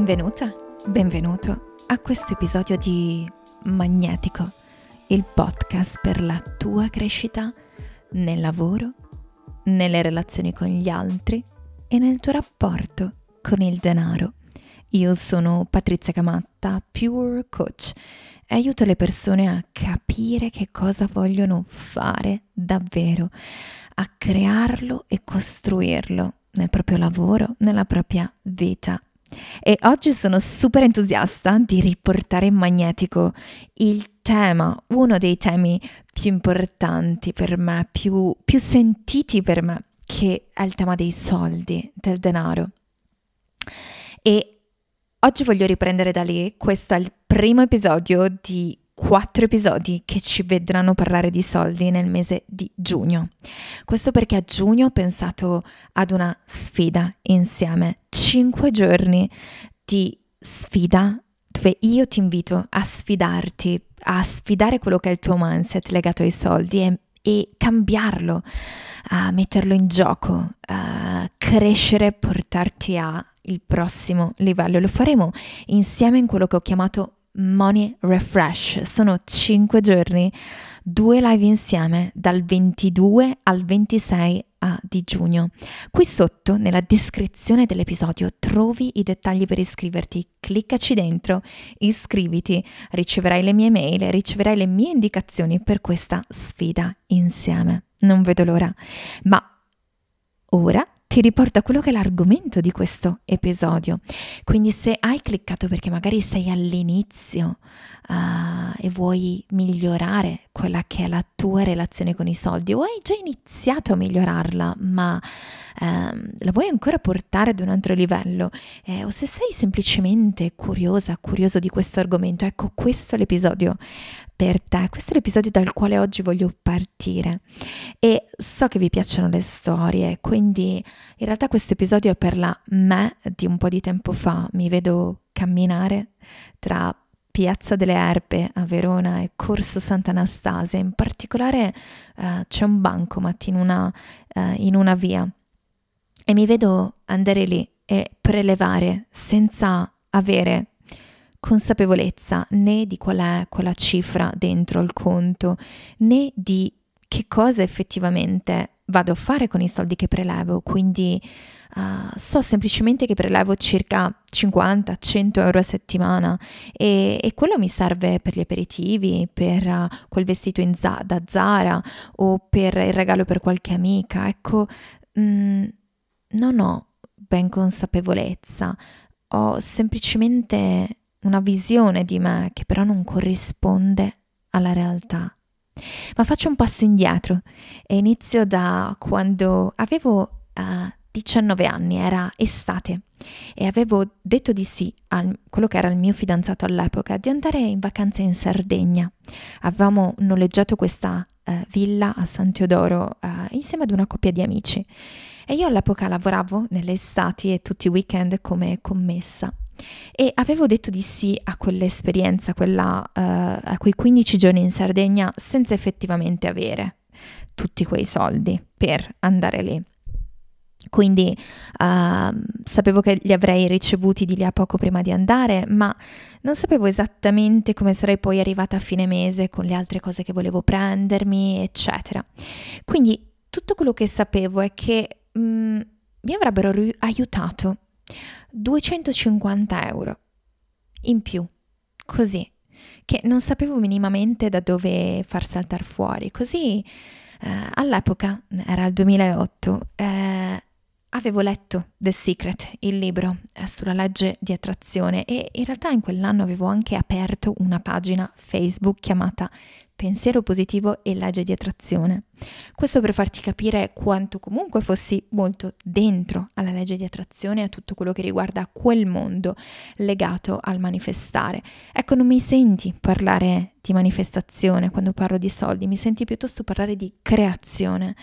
Benvenuta, benvenuto a questo episodio di Magnetico, il podcast per la tua crescita nel lavoro, nelle relazioni con gli altri e nel tuo rapporto con il denaro. Io sono Patrizia Camatta, Pure Coach e aiuto le persone a capire che cosa vogliono fare davvero, a crearlo e costruirlo nel proprio lavoro, nella propria vita e oggi sono super entusiasta di riportare in magnetico il tema, uno dei temi più importanti per me, più, più sentiti per me, che è il tema dei soldi, del denaro. E oggi voglio riprendere da lì, questo è il primo episodio di quattro episodi che ci vedranno parlare di soldi nel mese di giugno. Questo perché a giugno ho pensato ad una sfida insieme, cinque giorni di sfida dove io ti invito a sfidarti, a sfidare quello che è il tuo mindset legato ai soldi e, e cambiarlo, a metterlo in gioco, a crescere, portarti al prossimo livello. Lo faremo insieme in quello che ho chiamato Money Refresh. Sono 5 giorni, due live insieme dal 22 al 26 ah, di giugno. Qui sotto nella descrizione dell'episodio trovi i dettagli per iscriverti. Cliccaci dentro, iscriviti, riceverai le mie mail, riceverai le mie indicazioni per questa sfida insieme. Non vedo l'ora. Ma ora ti riporta quello che è l'argomento di questo episodio. Quindi se hai cliccato perché magari sei all'inizio uh, e vuoi migliorare quella che è la tua relazione con i soldi o hai già iniziato a migliorarla ma um, la vuoi ancora portare ad un altro livello eh, o se sei semplicemente curiosa, curioso di questo argomento, ecco questo è l'episodio per te. Questo è l'episodio dal quale oggi voglio partire e so che vi piacciono le storie, quindi in realtà questo episodio è per la me di un po' di tempo fa. Mi vedo camminare tra Piazza delle Erbe a Verona e Corso Sant'Anastasia, in particolare uh, c'è un bancomat in una, uh, in una via e mi vedo andare lì e prelevare senza avere consapevolezza né di qual è quella cifra dentro il conto, né di che cosa effettivamente vado a fare con i soldi che prelevo. Quindi uh, so semplicemente che prelevo circa 50-100 euro a settimana e, e, quello mi serve per gli aperitivi, per uh, quel vestito za- da Zara o per il regalo per qualche amica. Ecco, mh, mm, non ho ben consapevolezza, ho semplicemente una visione di me che però non corrisponde alla realtà. Ma faccio un passo indietro. E inizio da quando avevo uh, 19 anni, era estate. E avevo detto di sì a quello che era il mio fidanzato all'epoca di andare in vacanza in Sardegna. Avevamo noleggiato questa uh, villa a San Teodoro uh, insieme ad una coppia di amici. E io all'epoca lavoravo nelle estati e tutti i weekend come commessa e avevo detto di sì a quell'esperienza, quella, uh, a quei 15 giorni in Sardegna, senza effettivamente avere tutti quei soldi per andare lì. Quindi uh, sapevo che li avrei ricevuti di lì a poco prima di andare, ma non sapevo esattamente come sarei poi arrivata a fine mese con le altre cose che volevo prendermi, eccetera. Quindi tutto quello che sapevo è che um, mi avrebbero ri- aiutato 250 euro in più, così, che non sapevo minimamente da dove far saltare fuori. Così eh, all'epoca, era il 2008, eh, avevo letto The Secret, il libro eh, sulla legge di attrazione e in realtà in quell'anno avevo anche aperto una pagina Facebook chiamata pensiero positivo e legge di attrazione. Questo per farti capire quanto comunque fossi molto dentro alla legge di attrazione e a tutto quello che riguarda quel mondo legato al manifestare. Ecco, non mi senti parlare di manifestazione quando parlo di soldi, mi senti piuttosto parlare di creazione.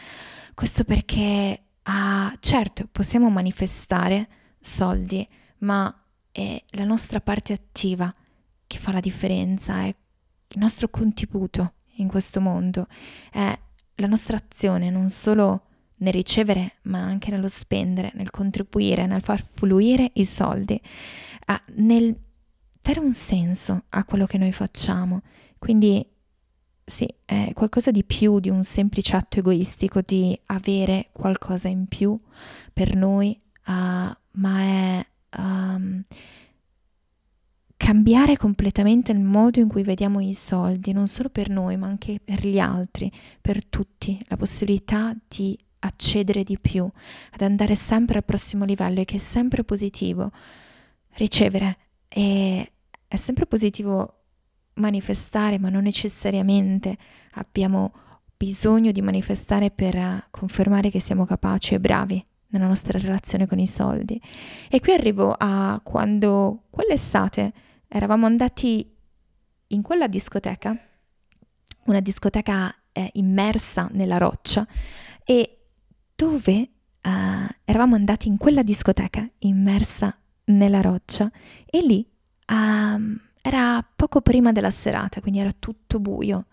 Questo perché, ah, certo, possiamo manifestare soldi, ma è la nostra parte attiva che fa la differenza, è il nostro contributo in questo mondo, è la nostra azione, non solo nel ricevere, ma anche nello spendere, nel contribuire, nel far fluire i soldi, nel dare un senso a quello che noi facciamo. Quindi sì, è qualcosa di più di un semplice atto egoistico di avere qualcosa in più per noi, uh, ma è um, cambiare completamente il modo in cui vediamo i soldi, non solo per noi, ma anche per gli altri, per tutti, la possibilità di accedere di più, ad andare sempre al prossimo livello e che è sempre positivo ricevere e è sempre positivo manifestare, ma non necessariamente abbiamo bisogno di manifestare per uh, confermare che siamo capaci e bravi nella nostra relazione con i soldi. E qui arrivo a quando quell'estate eravamo andati in quella discoteca, una discoteca eh, immersa nella roccia, e dove uh, eravamo andati in quella discoteca immersa nella roccia e lì um, era poco prima della serata, quindi era tutto buio.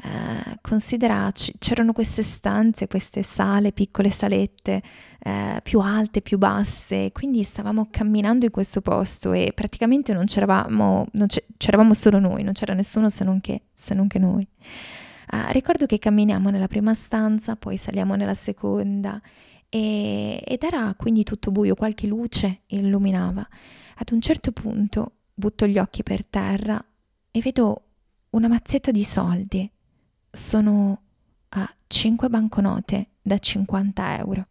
Uh, considera c'erano queste stanze, queste sale, piccole salette, uh, più alte, più basse, quindi stavamo camminando in questo posto e praticamente non c'eravamo, non c'eravamo solo noi, non c'era nessuno se non che, se non che noi. Uh, ricordo che camminiamo nella prima stanza, poi saliamo nella seconda e, ed era quindi tutto buio, qualche luce illuminava. Ad un certo punto butto gli occhi per terra e vedo una mazzetta di soldi. Sono a 5 banconote da 50 euro.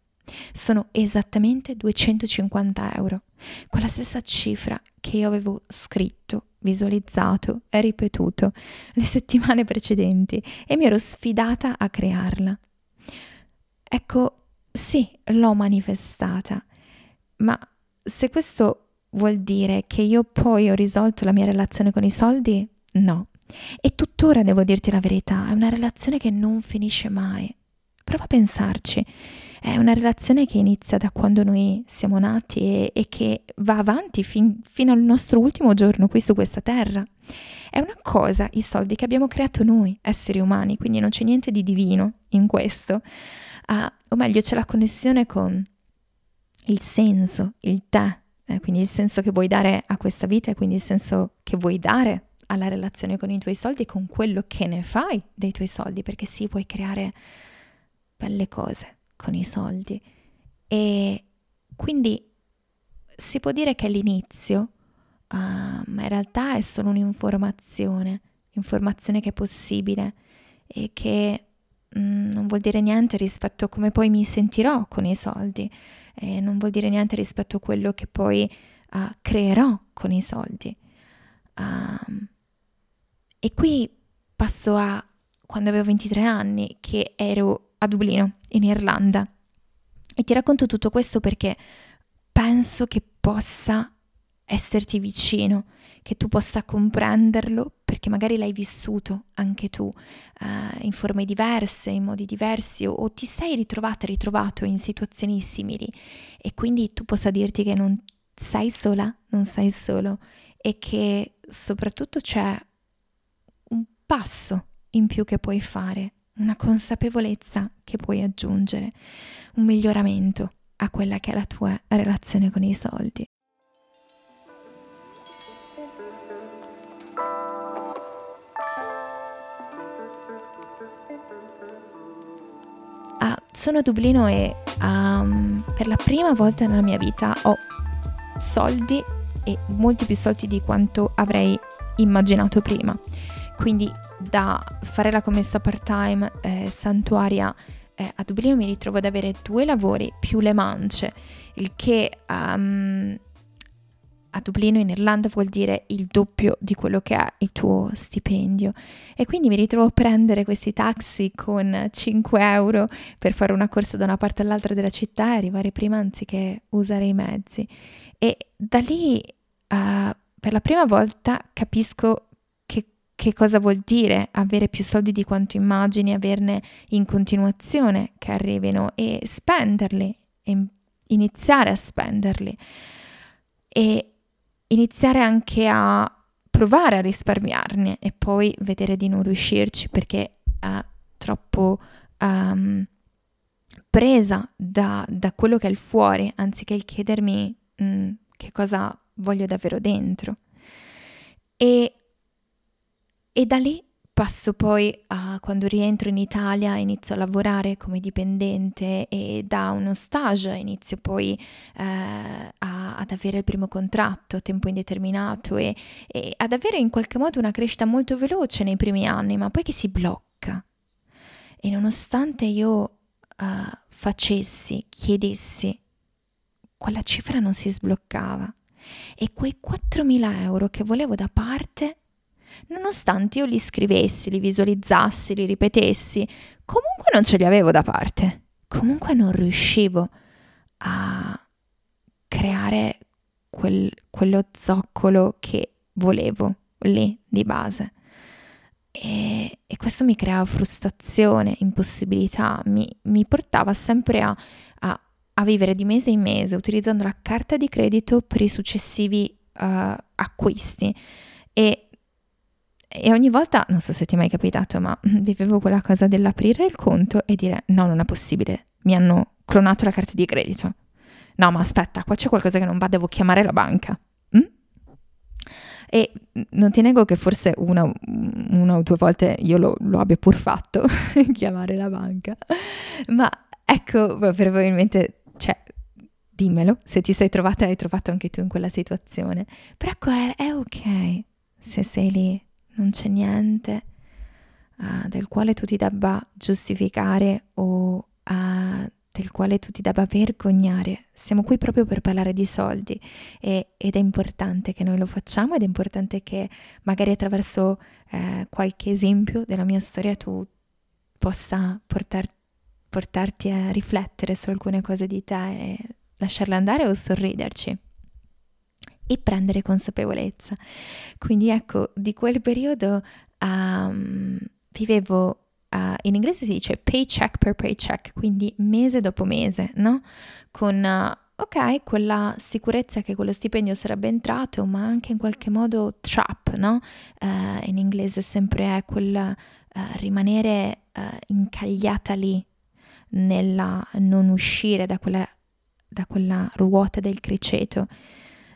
Sono esattamente 250 euro, quella stessa cifra che io avevo scritto visualizzato e ripetuto le settimane precedenti e mi ero sfidata a crearla. Ecco, sì, l'ho manifestata, ma se questo vuol dire che io poi ho risolto la mia relazione con i soldi, no. E tuttora devo dirti la verità, è una relazione che non finisce mai. Prova a pensarci. È una relazione che inizia da quando noi siamo nati e, e che va avanti fin, fino al nostro ultimo giorno qui su questa terra. È una cosa, i soldi che abbiamo creato noi, esseri umani, quindi non c'è niente di divino in questo. Uh, o meglio, c'è la connessione con il senso, il te, eh, quindi il senso che vuoi dare a questa vita e quindi il senso che vuoi dare alla relazione con i tuoi soldi e con quello che ne fai dei tuoi soldi, perché sì, puoi creare belle cose con i soldi. E quindi si può dire che è l'inizio, uh, ma in realtà è solo un'informazione, informazione che è possibile e che mm, non vuol dire niente rispetto a come poi mi sentirò con i soldi, e non vuol dire niente rispetto a quello che poi uh, creerò con i soldi. Um, e qui passo a quando avevo 23 anni, che ero a Dublino, in Irlanda. E ti racconto tutto questo perché penso che possa esserti vicino, che tu possa comprenderlo perché magari l'hai vissuto anche tu uh, in forme diverse, in modi diversi o, o, ti sei ritrovata, ritrovato in situazioni simili e quindi tu possa dirti che non sei sola, non sei solo e che soprattutto c'è passo in più che puoi fare una consapevolezza che puoi aggiungere, un miglioramento a quella che è la tua relazione con i soldi. Ah, sono a Dublino e um, per la prima volta nella mia vita ho soldi e molti più soldi di quanto avrei immaginato prima. Quindi da fare la commessa part-time eh, santuaria eh, a Dublino mi ritrovo ad avere due lavori più le mance, il che um, a Dublino in Irlanda vuol dire il doppio di quello che è il tuo stipendio. E quindi mi ritrovo a prendere questi taxi con 5 euro per fare una corsa da una parte all'altra della città e arrivare prima anziché usare i mezzi. E da lì uh, per la prima volta capisco che cosa vuol dire avere più soldi di quanto immagini, averne in continuazione che arrivino e spenderli, e iniziare a spenderli e iniziare anche a provare a risparmiarne e poi vedere di non riuscirci perché è troppo um, presa da, da, quello che è il fuori, anziché il chiedermi mh, mm, che cosa voglio davvero dentro. E, e da lì passo poi a quando rientro in Italia, inizio a lavorare come dipendente e da uno stage inizio poi eh, a, ad avere il primo contratto a tempo indeterminato e, e ad avere in qualche modo una crescita molto veloce nei primi anni, ma poi che si blocca. E nonostante io uh, facessi, chiedessi, quella cifra non si sbloccava. E quei 4.000 euro che volevo da parte nonostante io li scrivessi, li visualizzassi, li ripetessi, comunque non ce li avevo da parte. Comunque non riuscivo a creare quel, quello zoccolo che volevo lì di base. E, e questo mi creava frustrazione, impossibilità, mi, mi portava sempre a, a, a, vivere di mese in mese utilizzando la carta di credito per i successivi uh, acquisti. E e ogni volta, non so se ti è mai capitato, ma vivevo quella cosa dell'aprire il conto e dire no, non è possibile, mi hanno clonato la carta di credito. No, ma aspetta, qua c'è qualcosa che non va, devo chiamare la banca. Mm? E non ti nego che forse una, una o due volte io lo, lo abbia pur fatto, chiamare la banca. Ma ecco, probabilmente, cioè, dimmelo, se ti sei trovata, hai trovato anche tu in quella situazione. Però è ok se sei lì non c'è niente uh, del quale tu ti debba giustificare o uh, del quale tu ti debba vergognare. Siamo qui proprio per parlare di soldi e, ed è importante che noi lo facciamo ed è importante che magari attraverso eh, qualche esempio della mia storia tu possa portar, portarti a riflettere su alcune cose di te e lasciarle andare o sorriderci e prendere consapevolezza. Quindi ecco, di quel periodo um, vivevo Uh, in inglese si dice paycheck per paycheck, quindi mese dopo mese, no? Con, uh, ok, quella sicurezza che quello stipendio sarebbe entrato, ma anche in qualche modo trap, no? Uh, in inglese sempre è quel rimanere incagliata lì, nella non uscire da quella, da quella ruota del criceto.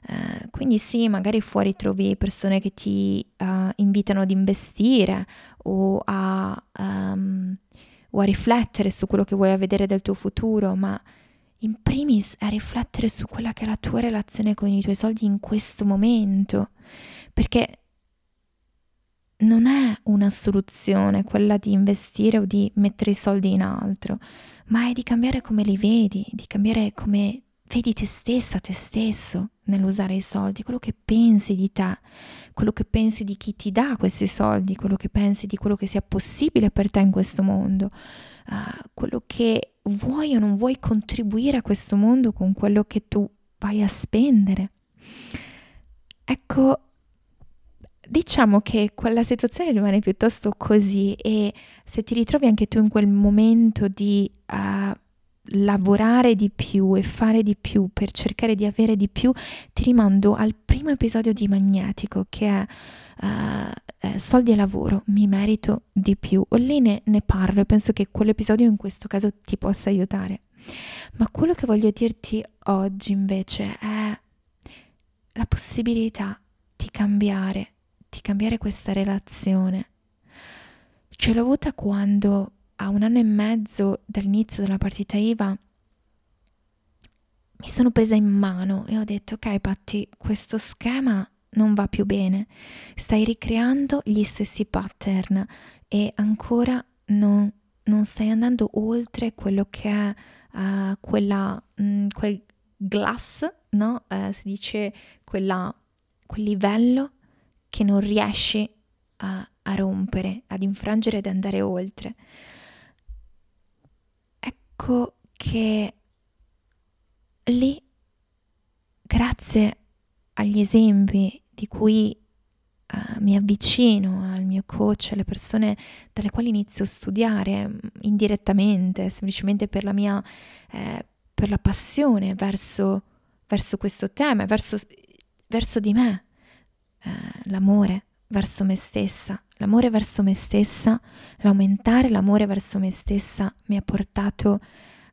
Eh, quindi sì, magari fuori trovi persone che ti uh, invitano ad investire o a, um, o a riflettere su quello che vuoi vedere del tuo futuro, ma in primis a riflettere su quella che è la tua relazione con i tuoi soldi in questo momento, perché non è una soluzione quella di investire o di mettere i soldi in altro, ma è di cambiare come li vedi, di cambiare come vedi te stessa, te stesso nell'usare i soldi, quello che pensi di te, quello che pensi di chi ti dà questi soldi, quello che pensi di quello che sia possibile per te in questo mondo, uh, quello che vuoi o non vuoi contribuire a questo mondo con quello che tu vai a spendere. Ecco, diciamo che quella situazione rimane piuttosto così e se ti ritrovi anche tu in quel momento di uh, lavorare di più e fare di più per cercare di avere di più, ti rimando al primo episodio di Magnetico che è uh, Soldi e lavoro, mi merito di più. Lì ne, ne parlo e penso che quell'episodio in questo caso ti possa aiutare. Ma quello che voglio dirti oggi invece è la possibilità di cambiare, di cambiare questa relazione. Ce l'ho avuta quando a un anno e mezzo dall'inizio della partita IVA mi sono presa in mano e ho detto ok Patti, questo schema non va più bene, stai ricreando gli stessi pattern e ancora non, non stai andando oltre quello che è uh, quella, mh, mm, quel glass, no? Uh, si dice quella, quel livello che non riesci a, a rompere, ad infrangere ed andare oltre ecco che lì, grazie agli esempi di cui uh, mi avvicino al mio coach, alle persone dalle quali inizio a studiare mm, indirettamente, semplicemente per la mia eh, per la passione verso, verso questo tema, verso, verso di me, eh, l'amore verso me stessa. L'amore verso me stessa, l'aumentare l'amore verso me stessa mi ha portato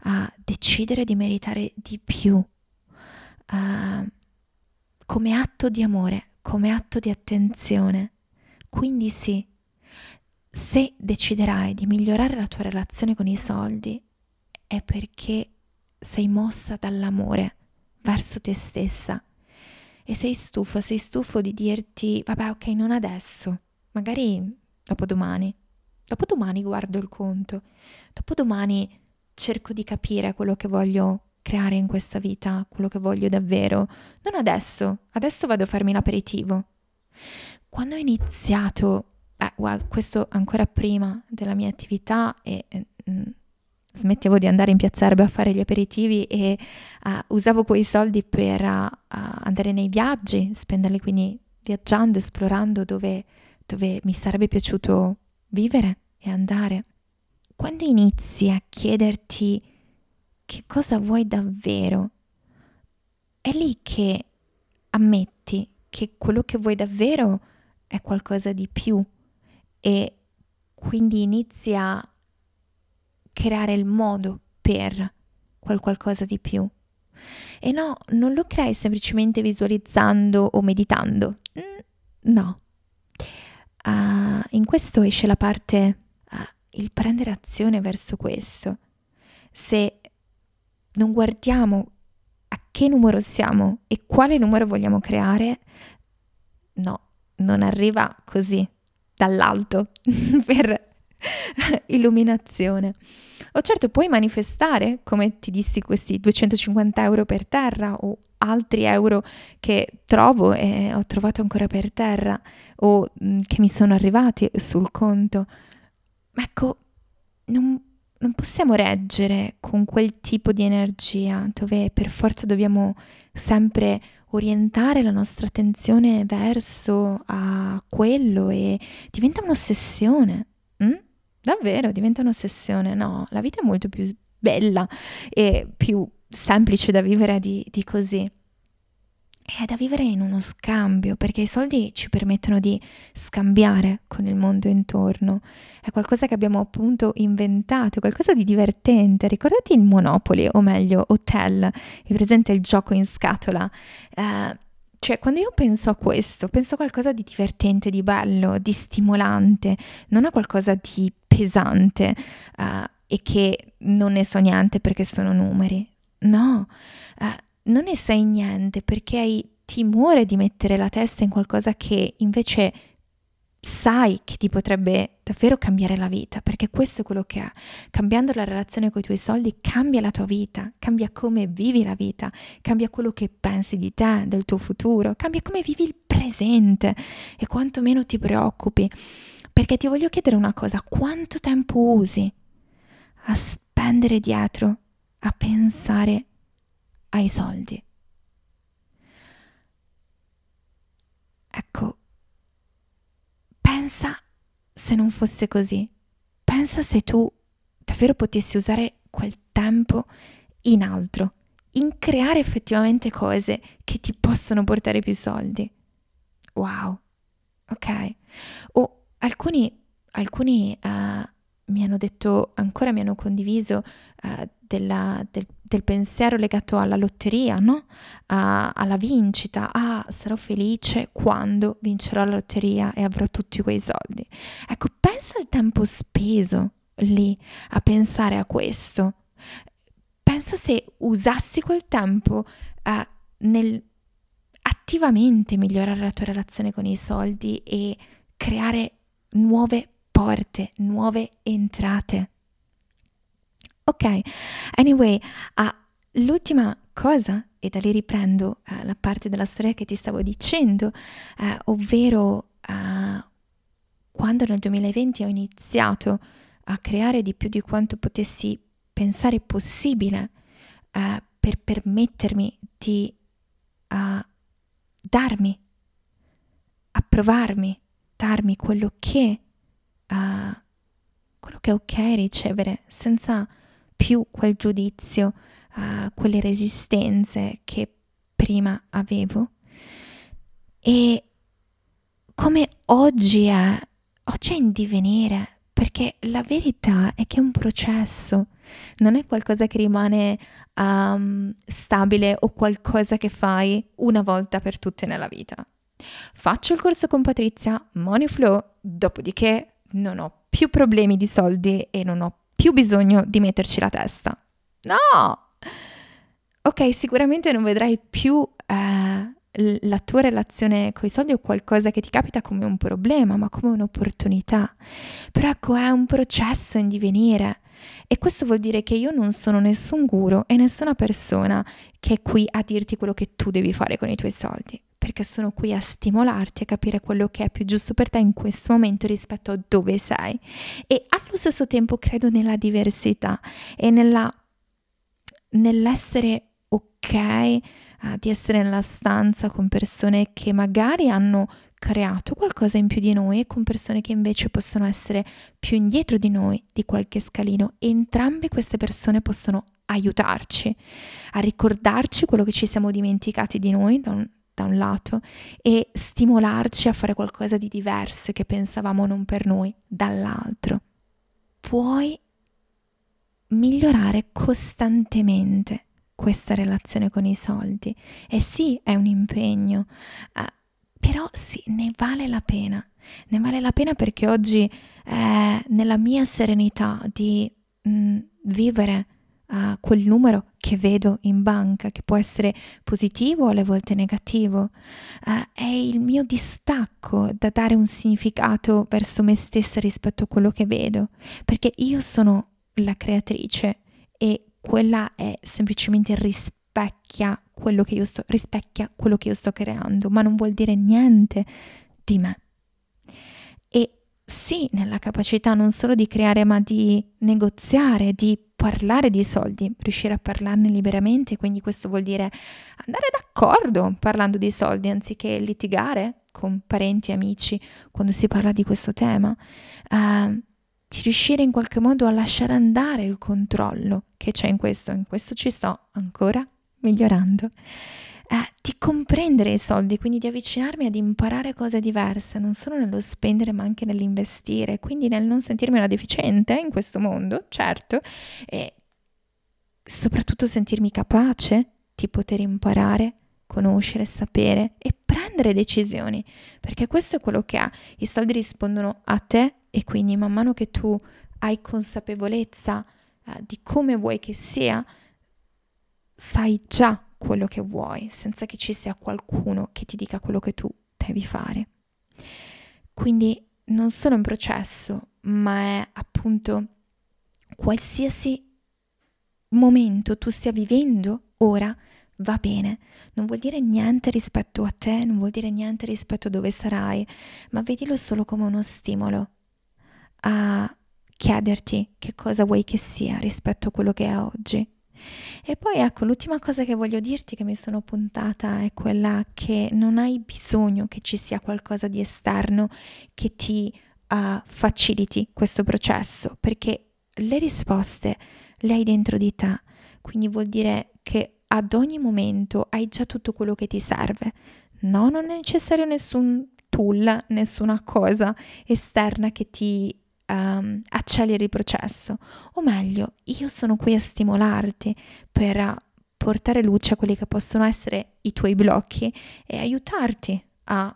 a decidere di meritare di più, uh, come atto di amore, come atto di attenzione. Quindi sì, se deciderai di migliorare la tua relazione con i soldi, è perché sei mossa dall'amore verso te stessa e sei stufo, sei stufo di dirti, vabbè ok, non adesso, magari dopodomani. Dopodomani guardo il conto, dopodomani cerco di capire quello che voglio creare in questa vita, quello che voglio davvero. Non adesso, adesso vado a farmi l'aperitivo. Quando ho iniziato, beh, well, questo ancora prima della mia attività e... e mm, smettevo di andare in piazza Erbe a fare gli aperitivi e uh, usavo quei soldi per uh, andare nei viaggi, spenderli quindi viaggiando, esplorando dove, dove mi sarebbe piaciuto vivere e andare. Quando inizi a chiederti che cosa vuoi davvero, è lì che ammetti che quello che vuoi davvero è qualcosa di più e quindi inizi a creare il modo per quel qualcosa di più. E no, non lo crei semplicemente visualizzando o meditando. Mm, no. Uh, in questo esce la parte, uh, il prendere azione verso questo. Se non guardiamo a che numero siamo e quale numero vogliamo creare, no, non arriva così dall'alto per illuminazione. O certo, puoi manifestare, come ti dissi, questi 250 euro per terra o altri euro che trovo e ho trovato ancora per terra o mm, che mi sono arrivati sul conto. Ecco, non, non possiamo reggere con quel tipo di energia dove per forza dobbiamo sempre orientare la nostra attenzione verso a quello e diventa un'ossessione. Mm? Davvero, diventa un'ossessione. No, la vita è molto più bella e più semplice da vivere di, di così. È da vivere in uno scambio, perché i soldi ci permettono di scambiare con il mondo intorno. È qualcosa che abbiamo appunto inventato, qualcosa di divertente. Ricordati il Monopoli, o meglio, Hotel, è presente il gioco in scatola. Uh, cioè, quando io penso a questo, penso a qualcosa di divertente, di bello, di stimolante, non a qualcosa di pesante uh, e che non ne so niente perché sono numeri. No, uh, non ne sai niente perché hai timore di mettere la testa in qualcosa che invece sai che ti potrebbe davvero cambiare la vita, perché questo è quello che è. Cambiando la relazione con i tuoi soldi cambia la tua vita, cambia come vivi la vita, cambia quello che pensi di te, del tuo futuro, cambia come vivi il presente e quanto meno ti preoccupi. Perché ti voglio chiedere una cosa, quanto tempo usi a spendere dietro, a pensare ai soldi? Ecco, Pensa se non fosse così. Pensa se tu davvero potessi usare quel tempo in altro, in creare effettivamente cose che ti possono portare più soldi. Wow, ok? O alcuni, alcuni uh, mi hanno detto, ancora mi hanno condiviso uh, della, del, del, pensiero legato alla lotteria, no? A, alla vincita. Ah, sarò felice quando vincerò la lotteria e avrò tutti quei soldi. Ecco, pensa al tempo speso lì a pensare a questo. Pensa se usassi quel tempo uh, nel attivamente migliorare la tua relazione con i soldi e creare nuove porte, nuove entrate. Ok, anyway, uh, l'ultima cosa, e da lì riprendo uh, la parte della storia che ti stavo dicendo, uh, ovvero quando nel 2020 ho iniziato a creare di più di quanto potessi pensare possibile per permettermi di darmi, approvarmi, darmi quello che uh, quello che è ok ricevere senza più quel giudizio, uh, quelle resistenze che prima avevo. E come oggi è, oggi è in divenire, perché la verità è che è un processo. non è qualcosa che rimane um, stabile o qualcosa che fai una volta per tutte nella vita. Faccio il corso con Patrizia, Money Flow, dopodiché non ho più problemi di soldi e non ho più bisogno di metterci la testa. No! Ok, sicuramente non vedrai più eh, la tua relazione con i soldi o qualcosa che ti capita come un problema, ma come un'opportunità. Però ecco, è un processo in divenire. E questo vuol dire che io non sono nessun guru e nessuna persona che è qui a dirti quello che tu devi fare con i tuoi soldi perché sono qui a stimolarti a capire quello che è più giusto per te in questo momento rispetto a dove sei. E allo stesso tempo credo nella diversità e nella, nell'essere ok uh, di essere nella stanza con persone che magari hanno creato qualcosa in più di noi e con persone che invece possono essere più indietro di noi di qualche scalino. Entrambe queste persone possono aiutarci a ricordarci quello che ci siamo dimenticati di noi da un, da un lato e stimolarci a fare qualcosa di diverso che pensavamo non per noi dall'altro. Puoi migliorare costantemente questa relazione con i soldi. E sì, è un impegno, uh, però sì, ne vale la pena. Ne vale la pena perché oggi è nella mia serenità di mh, mm, vivere a quel numero che vedo in banca, che può essere positivo o alle volte negativo. Uh, è il mio distacco da dare un significato verso me stessa rispetto a quello che vedo, perché io sono la creatrice e quella è semplicemente rispecchia quello che io sto, rispecchia quello che io sto creando, ma non vuol dire niente di me. E sì, nella capacità non solo di creare, ma di negoziare, di parlare di soldi, riuscire a parlarne liberamente, quindi questo vuol dire andare d'accordo parlando di soldi anziché litigare con parenti e amici quando si parla di questo tema, uh, di riuscire in qualche modo a lasciare andare il controllo che c'è in questo, in questo ci sto ancora migliorando eh, di comprendere i soldi, quindi di avvicinarmi ad imparare cose diverse, non solo nello spendere ma anche nell'investire, quindi nel non sentirmi una deficiente in questo mondo, certo, e soprattutto sentirmi capace di poter imparare, conoscere, sapere e prendere decisioni, perché questo è quello che ha. I soldi rispondono a te e quindi man mano che tu hai consapevolezza eh, di come vuoi che sia, sai già quello che vuoi, senza che ci sia qualcuno che ti dica quello che tu devi fare. Quindi non solo un processo, ma è appunto qualsiasi momento tu stia vivendo ora va bene, non vuol dire niente rispetto a te, non vuol dire niente rispetto a dove sarai, ma vedilo solo come uno stimolo a chiederti che cosa vuoi che sia rispetto a quello che è oggi. E poi ecco, l'ultima cosa che voglio dirti che mi sono puntata è quella che non hai bisogno che ci sia qualcosa di esterno che ti uh, faciliti questo processo, perché le risposte le hai dentro di te, quindi vuol dire che ad ogni momento hai già tutto quello che ti serve. No, non è necessario nessun tool, nessuna cosa esterna che ti um, acceleri il processo, o meglio, io sono qui a stimolarti per portare luce a quelli che possono essere i tuoi blocchi e aiutarti a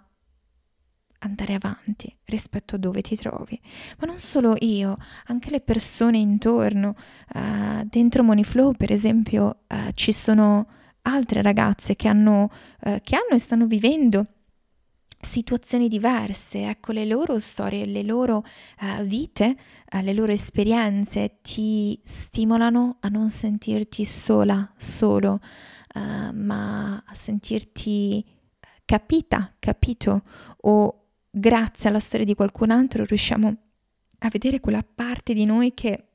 andare avanti rispetto a dove ti trovi. Ma non solo io, anche le persone intorno. Uh, dentro Moneyflow, per esempio, uh, ci sono altre ragazze che hanno, uh, che hanno e stanno vivendo situazioni diverse, ecco le loro storie, le loro uh, vite, uh, le loro esperienze ti stimolano a non sentirti sola, solo, uh, ma a sentirti capita, capito? O grazie alla storia di qualcun altro riusciamo a vedere quella parte di noi che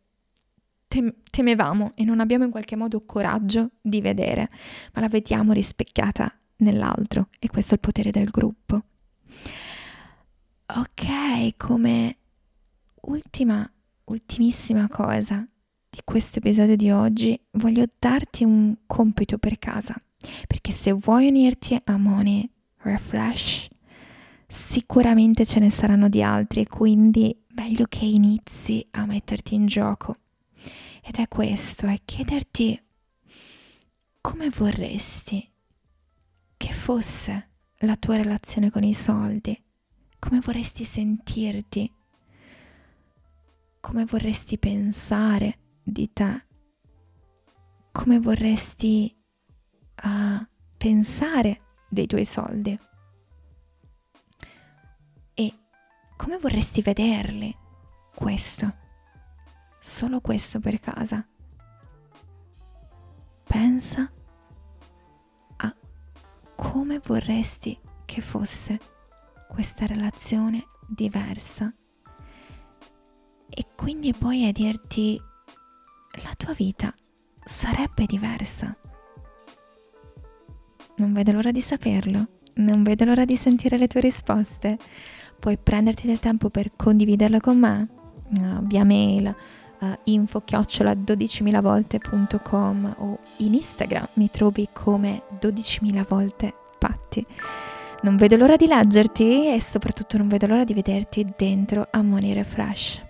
tem- temevamo e non abbiamo in qualche modo coraggio di vedere, ma la vediamo rispecchiata nell'altro. E questo è il potere del gruppo. Ok, come ultima, ultimissima cosa di questo episodio di oggi, voglio darti un compito per casa, perché se vuoi unirti a Money Refresh, sicuramente ce ne saranno di altri, quindi meglio che inizi a metterti in gioco. ed è questo, è chiederti come vorresti che fosse la tua relazione con i soldi, come vorresti sentirti, come vorresti pensare di te, come vorresti uh, pensare dei tuoi soldi? E come vorresti vederli? Questo, solo questo per casa. Pensa come vorresti che fosse questa relazione diversa e quindi poi a dirti la tua vita sarebbe diversa. Non vedo l'ora di saperlo, non vedo l'ora di sentire le tue risposte. Puoi prenderti del tempo per condividerlo con me via mail uh, info chiocciola 12.000 volte.com o in Instagram mi trovi come 12.000 volte patti. Non vedo l'ora di leggerti e soprattutto non vedo l'ora di vederti dentro a Money Refresh.